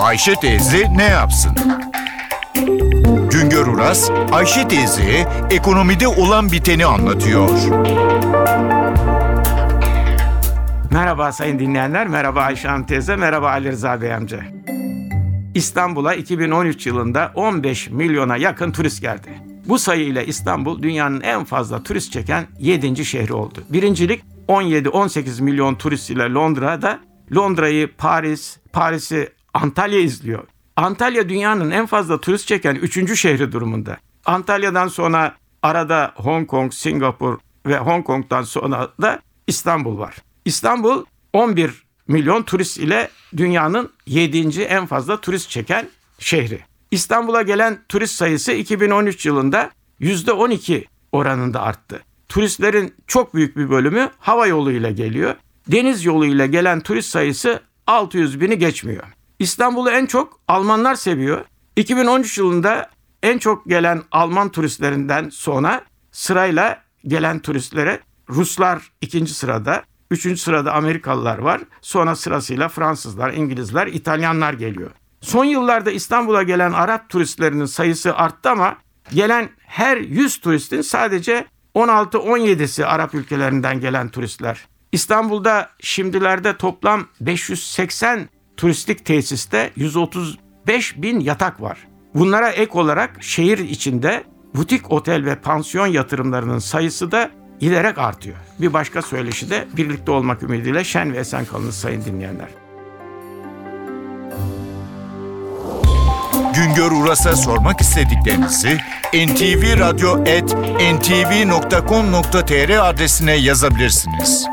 Ayşe teyze ne yapsın? Güngör Uras, Ayşe teyze ekonomide olan biteni anlatıyor. Merhaba sayın dinleyenler, merhaba Ayşe Hanım teyze, merhaba Ali Rıza Bey amca. İstanbul'a 2013 yılında 15 milyona yakın turist geldi. Bu sayı ile İstanbul dünyanın en fazla turist çeken 7. şehri oldu. Birincilik 17-18 milyon turist ile Londra'da Londra'yı Paris, Paris'i Antalya izliyor. Antalya dünyanın en fazla turist çeken 3. şehri durumunda. Antalya'dan sonra arada Hong Kong, Singapur ve Hong Kong'dan sonra da İstanbul var. İstanbul 11 milyon turist ile dünyanın 7. en fazla turist çeken şehri. İstanbul'a gelen turist sayısı 2013 yılında %12 oranında arttı. Turistlerin çok büyük bir bölümü hava yoluyla geliyor. Deniz yoluyla gelen turist sayısı 600 bini geçmiyor. İstanbul'u en çok Almanlar seviyor. 2013 yılında en çok gelen Alman turistlerinden sonra sırayla gelen turistlere Ruslar ikinci sırada, üçüncü sırada Amerikalılar var. Sonra sırasıyla Fransızlar, İngilizler, İtalyanlar geliyor. Son yıllarda İstanbul'a gelen Arap turistlerinin sayısı arttı ama gelen her 100 turistin sadece 16-17'si Arap ülkelerinden gelen turistler. İstanbul'da şimdilerde toplam 580 turistik tesiste 135 bin yatak var. Bunlara ek olarak şehir içinde butik otel ve pansiyon yatırımlarının sayısı da giderek artıyor. Bir başka söyleşi de birlikte olmak ümidiyle şen ve esen kalınız sayın dinleyenler. Güngör Uras'a sormak istediklerinizi ntvradio.com.tr adresine yazabilirsiniz.